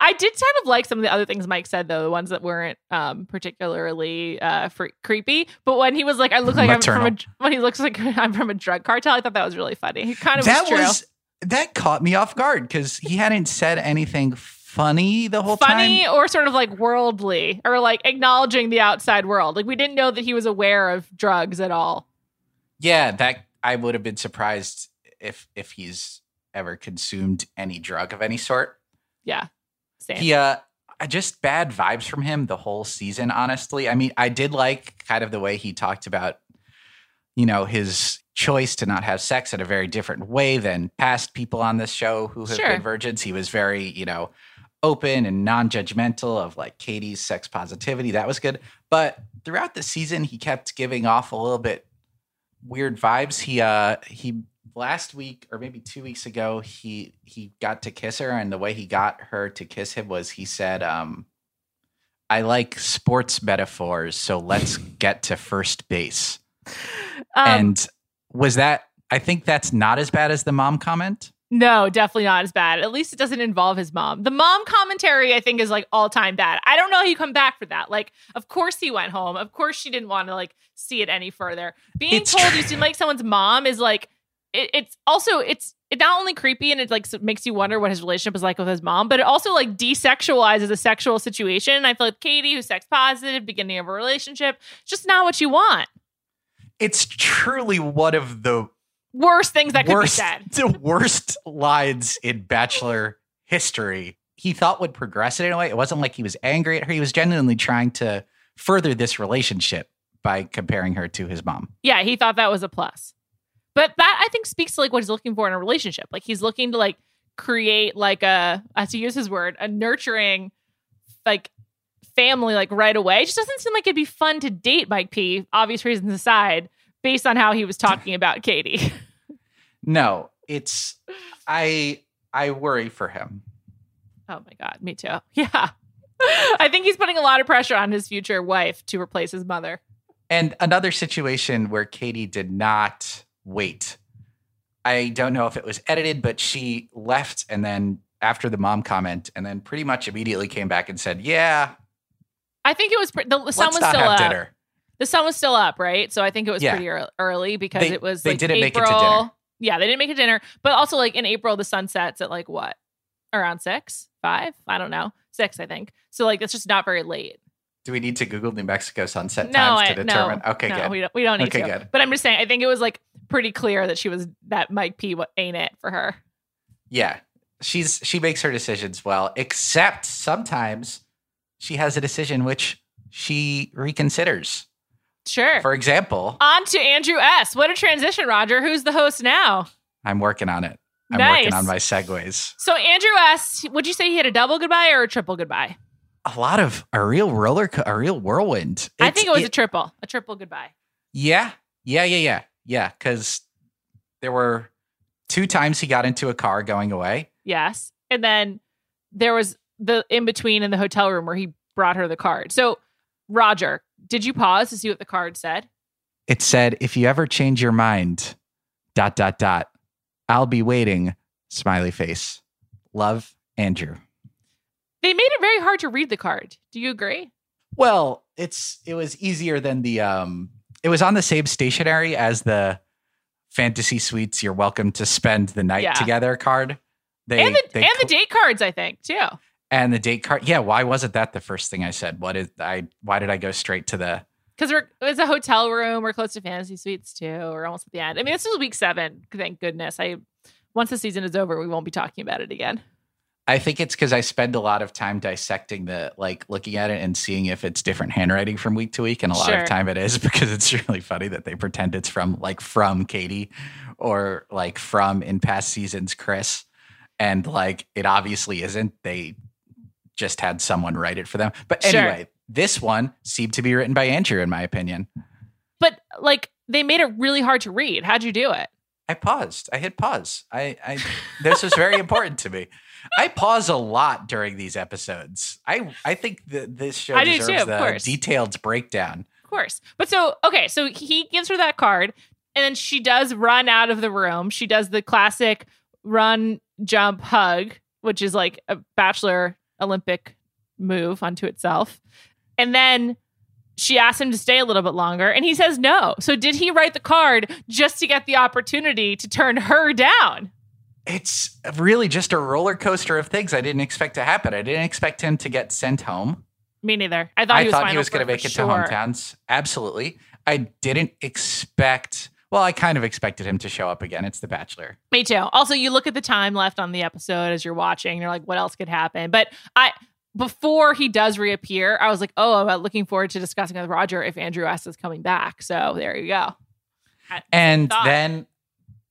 I did kind of like some of the other things Mike said, though, the ones that weren't um, particularly uh, fr- creepy. But when he was like, "I look like I'm from a," when he looks like I'm from a drug cartel, I thought that was really funny. He kind of that was true. was, that caught me off guard because he hadn't said anything funny the whole funny time. Funny or sort of like worldly or like acknowledging the outside world. Like we didn't know that he was aware of drugs at all. Yeah, that I would have been surprised if if he's ever consumed any drug of any sort. Yeah. Same. He uh I just bad vibes from him the whole season, honestly. I mean, I did like kind of the way he talked about, you know, his choice to not have sex in a very different way than past people on this show who have Sure. been virgins. He was very, you know, open and non-judgmental of like Katie's sex positivity. That was good. But throughout the season, he kept giving off a little bit weird vibes. He uh he last week or maybe two weeks ago he he got to kiss her and the way he got her to kiss him was he said um i like sports metaphors so let's get to first base Um, and was that i think that's not as bad as the mom comment no, definitely not as bad. At least it doesn't involve his mom. The mom commentary, I think, is like all time bad. I don't know how you come back for that. Like, of course he went home. Of course she didn't want to like see it any further. Being It's told true. you seem like someone's mom is like, it, it's also it's it not only creepy and it like makes you wonder what his relationship is like with his mom, but it also like desexualizes a sexual situation. I feel like Katie, who's sex positive, beginning of a relationship, just not what you want. It's truly one of the Worst things that could worst be said. the worst lines in bachelor history he thought would progress it in a way it wasn't like he was angry at her he was genuinely trying to further this relationship by comparing her to his mom Yeah, he thought that was a plus. But that I think speaks to like what he's looking for in a relationship. Like he's looking to like create like a as he use his word, a nurturing like family like right away. It just doesn't seem like it'd be fun to date Mike P, obvious reasons aside, based on how he was talking about Katie. No, it's I I worry for him. Oh my god, me too. Yeah. I think he's putting a lot of pressure on his future wife to replace his mother. And another situation where Katie did not wait. I don't know if it was edited, but she left and then after the mom comment, and then pretty much immediately came back and said, "Yeah, I think it was pre- the, the sun let's was still up. dinner." The sun was still up, right? So I think it was Yeah. pretty early because They- it was they like didn't make it April. to dinner. Yeah, they didn't make it dinner, but also like in April the sun sets at like what around six, five? I don't know, six, I think. So like it's just not very late. Do we need to Google New Mexico sunset no, times I, to determine? no, okay, no, good. We don't, we don't need Okay, to. good. But I'm just saying, I think it was like pretty clear that she was that Mike P ain't it for her. Yeah, she's she makes her decisions well, except sometimes she has a decision which she reconsiders. Sure. For example, On to Andrew S. What a transition, Roger. Who's the host now? I'm working on it. I'm Nice. working on my segues. So Andrew S. Would you say he had a double goodbye or a triple goodbye? A lot of a real roller, a real whirlwind. I think it was a triple, a triple goodbye. Yeah, yeah, yeah, yeah, yeah. Because there were two times he got into a car going away. Yes. And then there was the in between in the hotel room where he brought her the card. So, Roger, did you pause to see what the card said? It said, "If you ever change your mind, dot dot dot, I'll be waiting." Smiley face. Love, Andrew. They made it very hard to read the card. Do you agree? Well, it's it was easier than the um. It was on the same stationery as the fantasy suites. You're welcome to spend the night Yeah. together card. They and the they and the date cards, I think, too. And the date card. Yeah, why wasn't that the first thing I said? What is I? Why did I go straight to the? Because we're it's a hotel room. We're close to fantasy suites too. We're almost at the end. I mean, this is week seven. Thank goodness. I once the season is over, we won't be talking about it again. I think it's because I spend a lot of time dissecting the like looking at it and seeing if it's different handwriting from week to week, and a lot Sure. of time it is because it's really funny that they pretend it's from like from Katie or like from in past seasons Chris, and like it obviously isn't. They just had someone write it for them. But Sure. anyway, this one seemed to be written by Andrew, in my opinion. But like they made it really hard to read. How'd you do it? I paused. I hit pause. I, I this was very important to me. I pause a lot during these episodes. I I think that this show I deserves too, the course. detailed breakdown. Of course. But so okay, so he gives her that card, and then she does run out of the room. She does the classic run, jump, hug, which is like a bachelor Olympic move unto itself. And then she asks him to stay a little bit longer, and he says no. So did he write the card just to get the opportunity to turn her down? It's really just a roller coaster of things I didn't expect to happen. I didn't expect him to get sent home. Me neither. I thought I he was, thought he final was going to make it sure. to hometowns. Absolutely. I didn't expect. Well, I kind of expected him to show up again. It's The Bachelor. Me too. Also, you look at the time left on the episode as you're watching, you're like, what else could happen? But I before he does reappear, I was like, oh, I'm uh, looking forward to discussing with Roger if Andrew S is coming back. So there you go. I- and then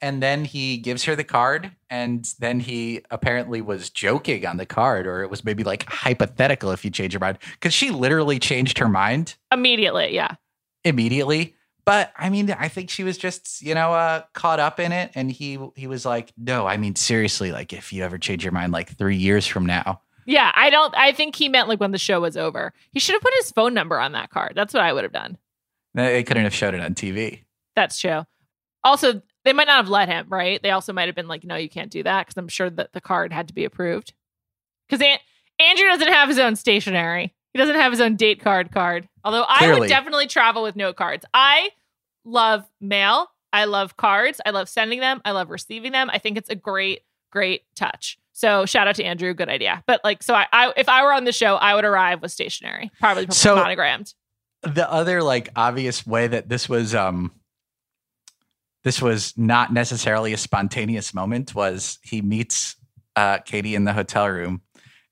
and then he gives her the card and then he apparently was joking on the card or it was maybe like hypothetical if you change your mind because she literally changed her mind immediately, yeah. immediately but i mean i think she was just you know uh caught up in it and he he was like no i mean seriously like if you ever change your mind like three years from now Yeah, I don't I think he meant like when the show was over. He should have put his phone number on that card. That's what I would have done. they couldn't have showed it on tv That's true. Also, they might not have let him, right? They also might have been like, no, you can't do that because I'm sure that the card had to be approved. Because An- Andrew doesn't have his own stationery. He doesn't have his own date card card. Although I would definitely travel with note cards. I love mail. I love cards. I love sending them. I love receiving them. I think it's a great, great touch. So shout out to Andrew. Good idea. But like, so I, I if I were on the show, I would arrive with stationery, probably So- monogrammed. the other like obvious way that this was um this was not necessarily a spontaneous moment was he meets uh Katie in the hotel room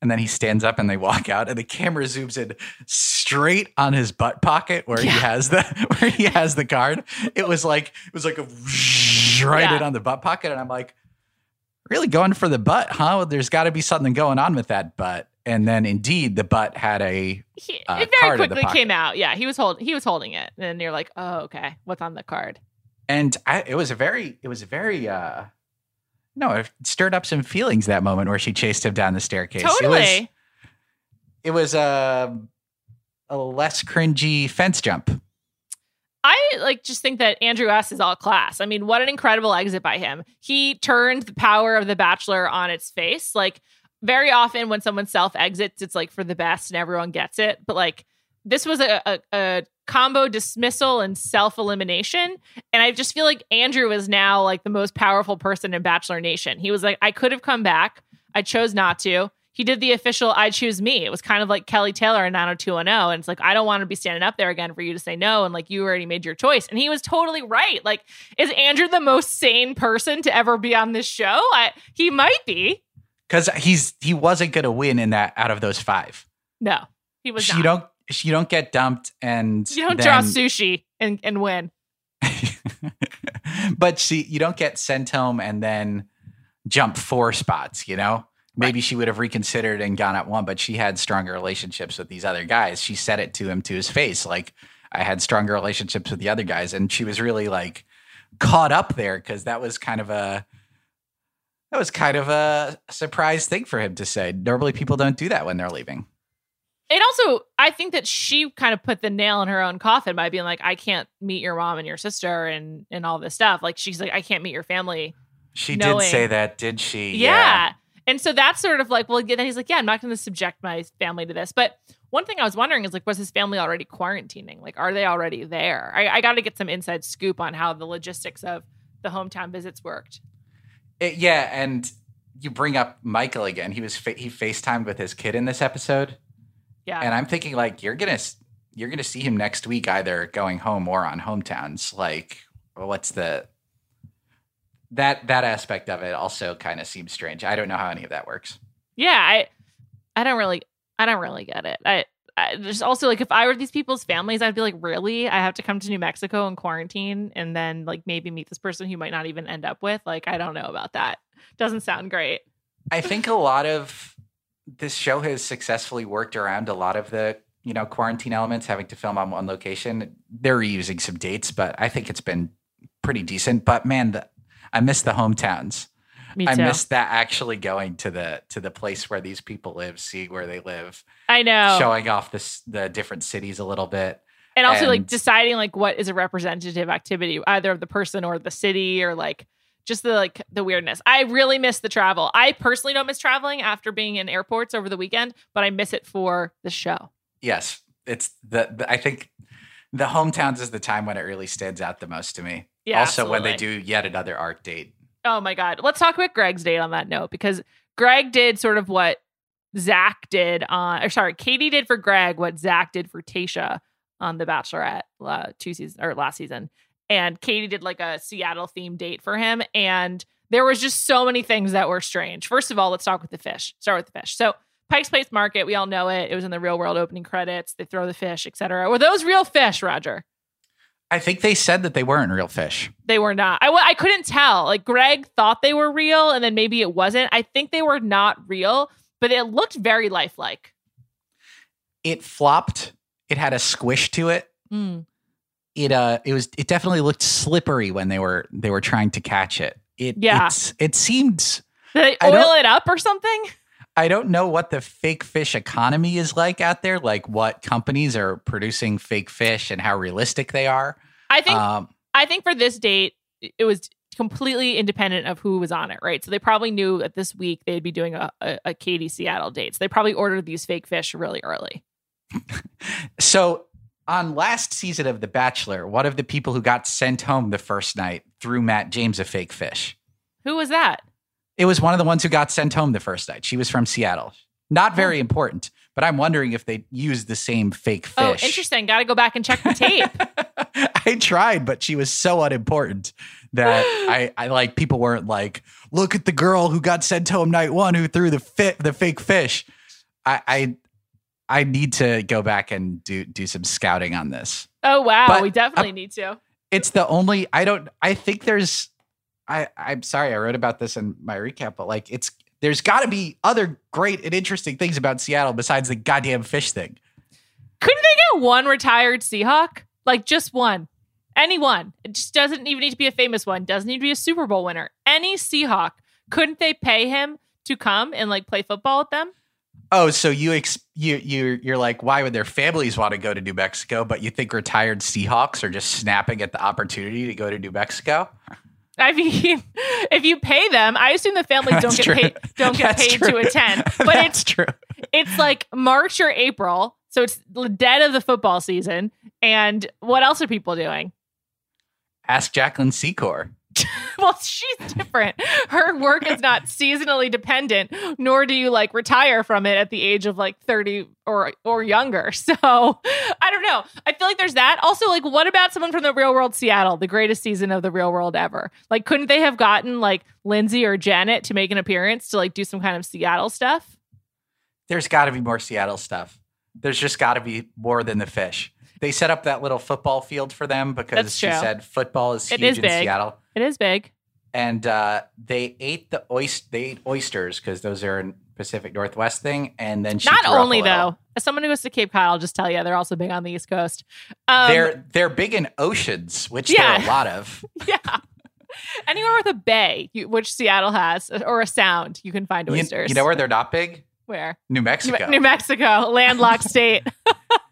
and then he stands up and they walk out and the camera zooms in straight on his butt pocket where Yeah. he has the where he has the card it was like it was like a right Yeah. in on the butt pocket and I'm like really going for the butt huh there's got to be something going on with that butt and then indeed the butt had a He, uh, it very card in the quickly came out. Yeah, he was holding he was holding it, and you're like, oh, okay, what's on the card? and I, it was a very, it was a very, uh, no, it stirred up some feelings that moment where she chased him down the staircase. Totally. It was, it was a, a less cringy fence jump. I like just think that Andrew S is all class. I mean, what an incredible exit by him. He turned the power of the Bachelor on its face. Like very often when someone self exits, it's like for the best and everyone gets it. But like this was a, a, a combo dismissal and self elimination. And I just feel like Andrew is now like the most powerful person in Bachelor Nation. He was like, I could have come back. I chose not to he did the official I choose me. It was kind of like Kelly Taylor in 90210. And it's like, I don't want to be standing up there again for you to say no. And like, you already made your choice. And he was totally right. Like, is Andrew the most sane person to ever be on this show? I, he might be. Because he's he wasn't going to win in that out of those five. No, he was You not. don't you don't get dumped and you don't then, draw sushi and, and win. but she you don't get sent home and then jump four spots, you know? Maybe she would have reconsidered and gone at one, but she had stronger relationships with these other guys. She said it to him to his face, like I had stronger relationships with the other guys, and she was really like caught up there because that was kind of a that was kind of a surprise thing for him to say. Normally, people don't do that when they're leaving. And also, I think that she kind of put the nail in her own coffin by being like, I can't meet your mom and your sister and and all this stuff. Like she's like, I can't meet your family. She Knowing- did say that, did she? Yeah. And so that's sort of like, well, then he's like, yeah, I'm not going to subject my family to this. But one thing I was wondering is like, was his family already quarantining? Like, are they already there? I, I got to get some inside scoop on how the logistics of the hometown visits worked. It- yeah, and you bring up Michael again. He was fa- he FaceTimed with his kid in this episode, Yeah. and I'm thinking like you're gonna you're gonna see him next week either going home or on hometowns. Like, what's the that that aspect of it also kind of seems strange. I don't know how any of that works. yeah. I, I don't really, I don't really get it. I, I just also like if I were these people's families, I'd be like, really? I have to come to New Mexico and quarantine and then like maybe meet this person who might not even end up with. Like, I don't know about that. Doesn't sound great. I think a lot of this show has successfully worked around a lot of the you know quarantine elements, having to film on one location. They're reusing some dates, but I think it's been pretty decent. But man, the, I miss the hometowns. Me I miss that actually going to the to the place where these people live, see where they live, I know. showing off this the different cities a little bit. and also like deciding like what is a representative activity either of the person or the city or like just the like the weirdness. I really miss the travel. I personally don't miss traveling after being in airports over the weekend but i miss it for the show. Yes, it's the, the I think the hometowns is the time when it really stands out the most to me. Yeah, also, when they do yet another art date. oh my god. Let's talk about greg's date on that note because greg did sort of what zac did on or sorry katie did for greg what zac did for tayshia on the bachelorette uh, two seasons or last season and katie did like a seattle themed date for him and there was just so many things that were strange first of all let's talk with the fish start with the fish so Pike's Place Market, we all know it. It was in the real world opening credits. They throw the fish, etc. Were those real fish, Roger? I think they said that they weren't real fish. They were not. I, I couldn't tell. Like Greg thought they were real, and then maybe it wasn't. I think they were not real, but it looked very lifelike. It flopped. It had a squish to it. Mm. It uh it was it definitely looked slippery when they were they were trying to catch it. It Yeah. it's, it seemed Did they oil it up or something? I don't know what the fake fish economy is like out there, like what companies are producing fake fish and how realistic they are. I think Um I think for this date, it was completely independent of who was on it, right? So they probably knew that this week they'd be doing a, a, a Katie Seattle date. So they probably ordered these fake fish really early. So on last season of The Bachelor, one of the people who got sent home the first night threw Matt James a fake fish. Who was that? It was one of the ones who got sent home the first night. She was from Seattle. Not oh. very important, but I'm wondering if they used the same fake oh, fish. Oh, interesting. Got to go back and check the tape. I tried, but she was so unimportant that I, I like people weren't like, look at the girl who got sent home night one who threw the fit the fake fish. I I I need to go back and do do some scouting on this. oh wow, But, we definitely uh, need to. It's the only I don't I think there's I I'm sorry I wrote about this in my recap, but like it's there's got to be other great and interesting things about Seattle besides the goddamn fish thing. Couldn't they get one retired Seahawk? Like just one. Anyone. It just doesn't even need to be a famous one. Doesn't need to be a Super Bowl winner. Any Seahawk. Couldn't they pay him to come and like play football with them? Oh, so you ex- you you you're like, why would their families want to go to New Mexico? But you think retired Seahawks are just snapping at the opportunity to go to New Mexico? I mean, if you pay them, I assume the families don't get true. paid don't get That's paid true. to attend. But That's it's true. it's like March or April, so it's the dead of the football season. And what else are people doing? Ask Jacqueline Secor. Well, she's different. Her work is not seasonally dependent, nor do you like retire from it at the age of like 30 or or younger. So, I don't know. I feel like there's that. Also, like what about someone from the Real World Seattle, the greatest season of the Real World ever? Like couldn't they have gotten like Lindsay or Janet to make an appearance to like do some kind of Seattle stuff? There's got to be more Seattle stuff. There's just got to be more than the fish. They set up that little football field for them because she said football is It huge is in big. Seattle. It is big. and uh, they ate the oyster. They ate oysters because those are a Pacific Northwest thing. And then she Not threw up a only though, as someone who goes to Cape Cod, I'll just tell you, they're also big on the East Coast. Um, they're they're big in oceans, which there are a lot of. yeah. Anywhere with a bay, you, which Seattle has, or a sound, you can find oysters. you know where they're not big? Where? New, Mexico. New Mexico, landlocked state.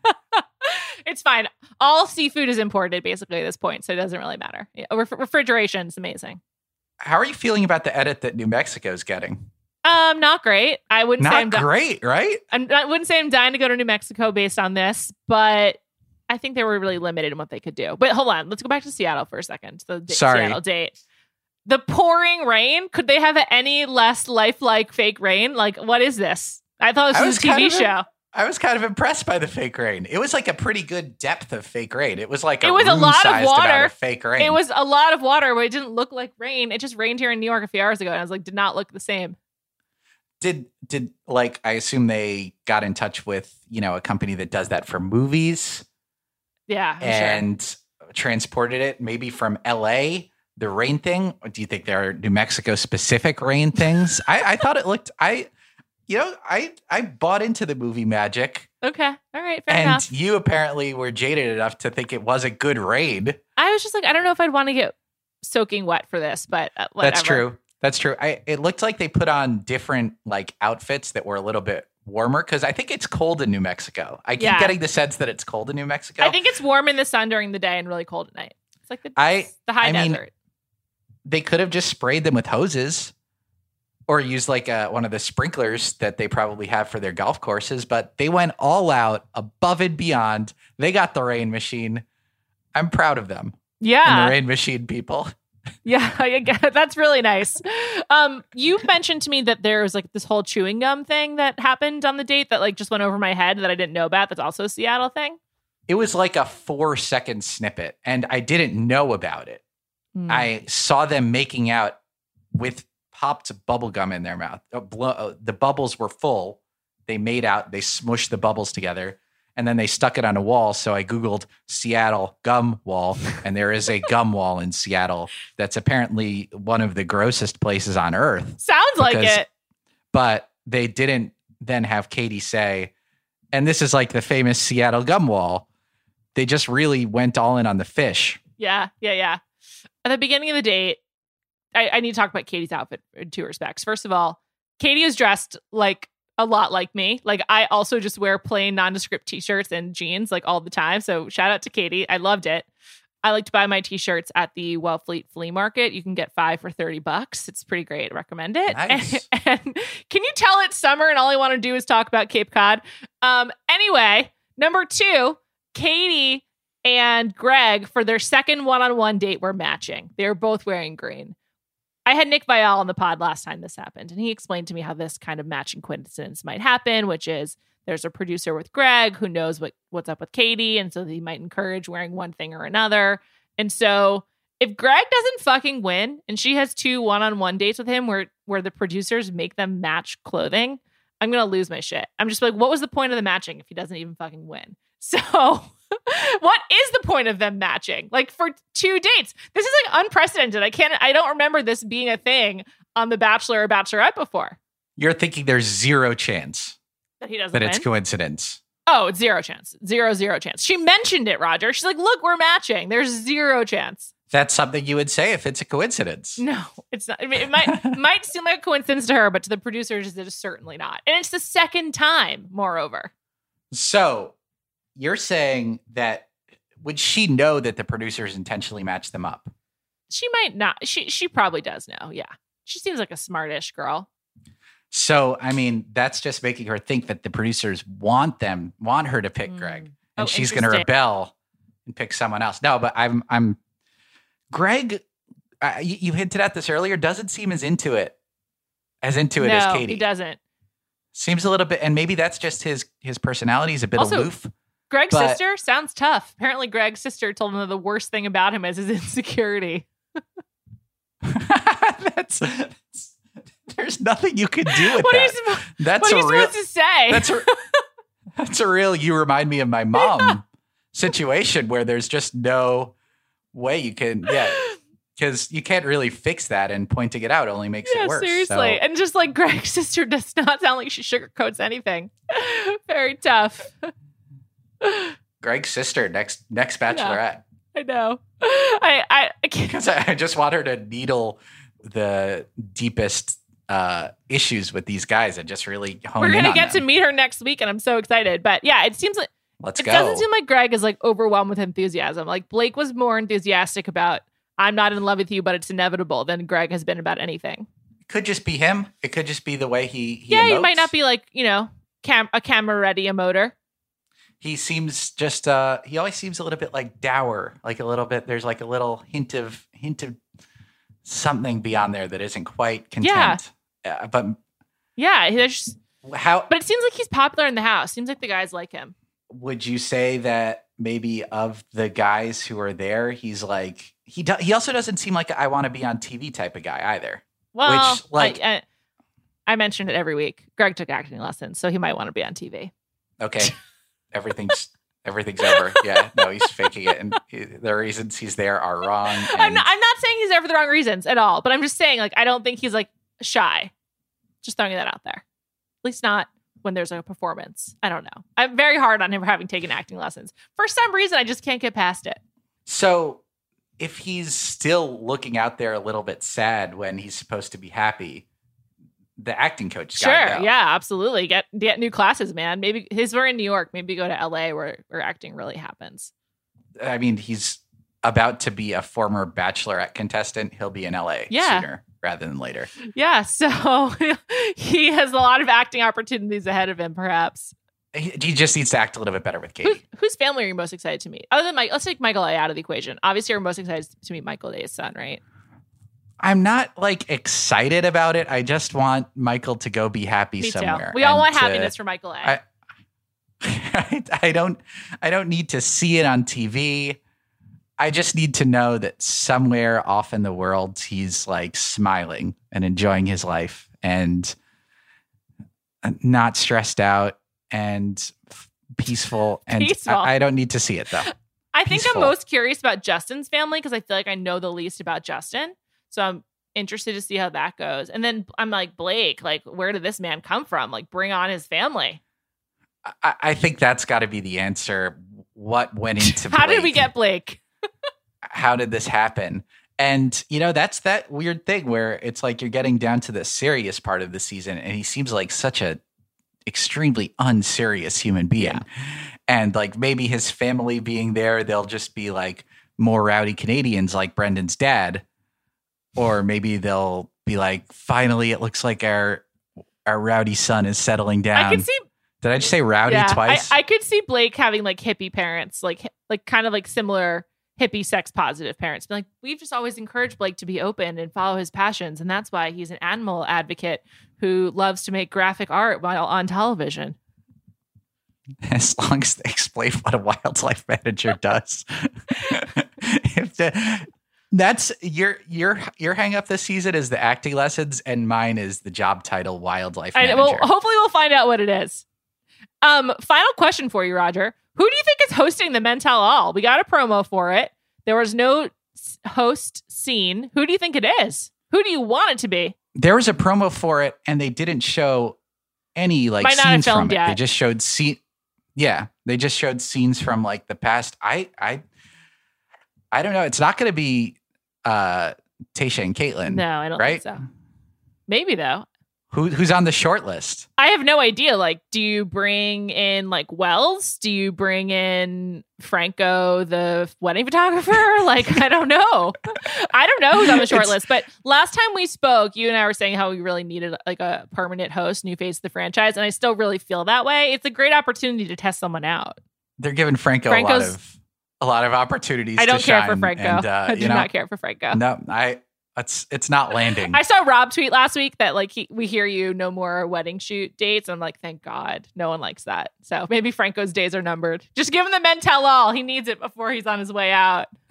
it's fine. All seafood is imported basically at this point, so it doesn't really matter. Yeah, ref- refrigeration is amazing. How are you feeling about the edit that New Mexico is getting? Um, not great. I wouldn't say I'm di- great, right? I'm, I wouldn't say I'm dying to go to New Mexico based on this, but I think they were really limited in what they could do. But hold on, let's go back to Seattle for a second. The da- Sorry. Seattle date. The pouring rain. Could they have any less lifelike fake rain? Like, what is this? I thought I this was, was a TV show. I was kind of impressed by the fake rain. It was like a pretty good depth of fake rain. It was like a It was a lot of water. of fake rain. It was a lot of water, but it didn't look like rain. It just rained here in New York a few hours ago, and I was like, did not look the same. did did like I assume they got in touch with you know a company that does that for movies Yeah, I'm sure. and transported it maybe from L.A. The rain thing. Do you think there are New Mexico specific rain things? I, I thought it looked. I you know I I bought into the movie magic, Okay, all right, fair and enough. you apparently were jaded enough to think it was a good raid. I was just like, I don't know if I'd want to get soaking wet for this, but uh, whatever. That's true. That's true. I it looked like they put on different like outfits that were a little bit warmer because I think it's cold in New Mexico. I keep Yeah. getting the sense that it's cold in New Mexico. I think it's warm in the sun during the day and really cold at night. It's like the I- the high I mean, desert. they could have just sprayed them with hoses or use like uh one of the sprinklers that they probably have for their golf courses, but they went all out above and beyond. They got the rain machine. I'm proud of them and yeah, the rain machine people. yeah, I get- that's really nice. Um, you mentioned to me that there was like this whole chewing gum thing that happened on the date that like just went over my head that I didn't know about. That's also a Seattle thing. It was like a four second snippet, and I didn't know about it. Hmm. I saw them making out with popped bubble gum in their mouth. Uh, the bubbles were full. They made out, they smushed the bubbles together, and then they stuck it on a wall. So I Googled Seattle gum wall, and there is a gum wall in Seattle that's apparently one of the grossest places on earth. Sounds like it. But they didn't then have Katie say, and this is like the famous Seattle gum wall. They just really went all in on the fish. Yeah, yeah, yeah. At the beginning of the date, I, I need to talk about Katie's outfit in two respects. First of all, Katie is dressed like a lot like me. Like I also just wear plain nondescript t-shirts and jeans like all the time. So shout out to Katie. I loved it. I like to buy my t-shirts at the Wellfleet Flea Market. You can get five for 30 bucks. It's pretty great. I recommend it. Nice. And, and can you tell it's summer and all I want to do is talk about Cape Cod? Um, anyway, number two, Katie and Greg for their second one-on-one date were matching. They were both wearing green. I had Nick Viall on the pod last time this happened, and he explained to me how this kind of matching coincidence might happen, which is there's a producer with Greg who knows what what's up with Katie, and so he might encourage wearing one thing or another. And so if Greg doesn't fucking win, and she has two one-on-one dates with him where where the producers make them match clothing, I'm gonna lose my shit. I'm just like, what was the point of the matching if he doesn't even fucking win? So, what is the point of them matching? Like for two dates, this is like unprecedented. I can't. I don't remember this being a thing on The Bachelor or Bachelorette before You're thinking there's zero chance that he doesn't that win. it's coincidence. Oh, it's zero chance. Zero, zero chance. She mentioned it, Roger. She's like, look, we're matching. There's zero chance. That's something you would say if it's a coincidence. No, it's not. I mean, it might might seem like a coincidence to her, but to the producers, it is certainly not. And it's the second time, moreover. So you're saying that would she know that the producers intentionally matched them up? She might not. She she probably does know. Yeah. She seems like a smartish girl. So I mean, that's just making her think that the producers want them, want her to pick Greg, and Oh, she's going to rebel and pick someone else. No, but I'm, I'm, Greg. Uh, you, you hinted at this earlier. Doesn't seem as into it, as into it no, as Katie. he doesn't. Seems a little bit, and maybe that's just his his personality. He's a bit Also, aloof. Greg's But- sister sounds tough. Apparently, Greg's sister told him that the worst thing about him is his insecurity. that's, that's- there's nothing you can do with What are you that. that's What are you real. supposed to say? That's a that's a real. You remind me of my mom situation where there's just no way you can. Yeah, because you can't really fix that, and pointing it out only makes yeah, it worse. seriously. So- And just like Greg's sister does not sound like she sugarcoats anything. Very tough. Greg's sister next next bachelorette I know. I I, I can't. because I, I just want her to needle the deepest uh issues with these guys and just really hone We're gonna on get to meet her next week, and I'm so excited. But yeah, it seems like Let's it go. doesn't seem like Greg is like overwhelmed with enthusiasm. Like Blake was more enthusiastic about "I'm not in love with you, but it's inevitable" than Greg has been about anything. It could just be him. It could just be the way he. he yeah, he might not be like you know cam a camera ready emoter. He seems just uh he always seems a little bit like dour like a little bit there's like a little hint of hint of something beyond there that isn't quite content yeah. but Yeah, there's. how But it seems like he's popular in the house. Seems like the guys like him. would you say that maybe of the guys who are there he's like he do, he also doesn't seem like a I want to be on TV type of guy either Well, Which, like- I, I, I mentioned it every week. Greg took acting lessons, so he might want to be on TV. okay everything's everything's over yeah no he's faking it and he- the reasons he's there are wrong I'm not, I'm not saying he's there for the wrong reasons at all, but I'm just saying like I don't think he's like shy. Just throwing that out there. At least not when there's a performance. I don't know. I'm very hard on him for having taken acting lessons. For some reason, I just can't get past it. So if he's still looking out there a little bit sad when he's supposed to be happy, the acting coach Sure. Yeah, absolutely. Get get new classes, man. Maybe his we're in New York. Maybe go to LA where where acting really happens. I mean, he's about to be a former bachelorette contestant. He'll be in LA Yeah. sooner rather than later. Yeah, so he has a lot of acting opportunities ahead of him, perhaps. He, he just needs to act a little bit better with Who, Katie. whose family are you most excited to meet? Other than Mike, let's take Michael A out of the equation. Obviously, we're most excited to meet Michael A's son, right? I'm not like excited about it. I just want Michael to go be happy Me somewhere. too. We all want to- happiness for Michael A. I- I, I don't I don't need to see it on TV. I just need to know that somewhere off in the world he's like smiling and enjoying his life and uh, not stressed out and peaceful and Peaceful. I, I don't need to see it though. I think. I'm most curious about Justin's family because I feel like I know the least about Justin. So I'm interested to see how that goes. And then I'm like, Blake, like, where did this man come from? Like, bring on his family. I, I think that's got to be the answer. What went into How did we get Blake? how did this happen? And you know, that's that weird thing where it's like you're getting down to the serious part of the season, and he seems like such a extremely unserious human being. And like maybe his family being there, they'll just be like more rowdy Canadians like Brendan's dad. Or maybe they'll be like, finally, it looks like our our rowdy son is settling down. I could see Did I just say rowdy yeah, twice? I, I could see Blake having like hippie parents, like like kind of like similar hippie sex positive parents. Like, we've just always encouraged Blake to be open and follow his passions, and that's why he's an animal advocate who loves to make graphic art while on television. as long as they explain what a wildlife manager does. if the, that's your your your hang up this season is the acting lessons, and mine is the job title wildlife I, manager. well, hopefully we'll find out what it is. Um, final question for you, Roger. Who do you think is hosting the Men Tell All? We got a promo for it. There was no host seen. Who do you think it is? Who do you want it to be? there was a promo for it, and they didn't show any like Might scenes from it. They just showed scene. Yeah, they just showed scenes from like the past. I I I don't know. It's not going to be uh Tayshia and Kaitlyn. No, I don't right? think so. Maybe though. Who who's on the short list? I have no idea. Like, do you bring in like Wells? Do you bring in Franco, the wedding photographer? Like, I don't know. I don't know who's on the short It's- list. But last time we spoke, you and I were saying how we really needed like a permanent host, new face of the franchise, and I still really feel that way. It's a great opportunity to test someone out. They're giving Franco a lot of a lot of opportunities. I don't care for Franco. and, uh, I do know, not care for Franco. No, I it's it's not landing. I saw Rob tweet last week that like he, we hear you no more wedding shoot dates. I'm like, thank God, no one likes that. So maybe Franco's days are numbered. Just give him the men tell all. He needs it before he's on his way out.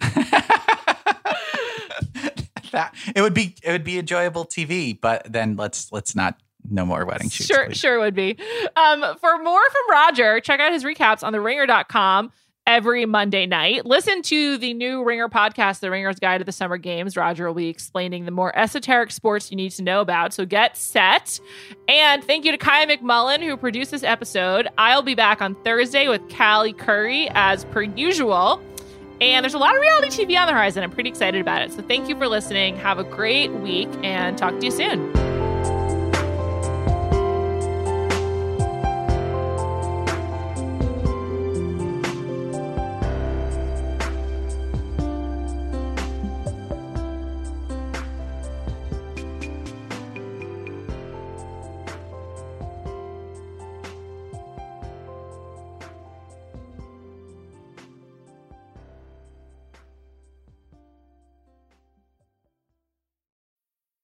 that it would be it would be enjoyable TV, but then let's let's not no more wedding shoots. Sure, please. sure would be. Um, for more from Roger, check out his recaps on theringer.com every Monday night. Listen to the new Ringer podcast, The Ringer's Guide to the Summer Games. Roger will be explaining the more esoteric sports you need to know about. So get set. And thank you to Kaya McMullen, who produced this episode. I'll be back on Thursday with Callie Curry as per usual. And there's a lot of reality TV on the horizon. I'm pretty excited about it. So thank you for listening. Have a great week and talk to you soon.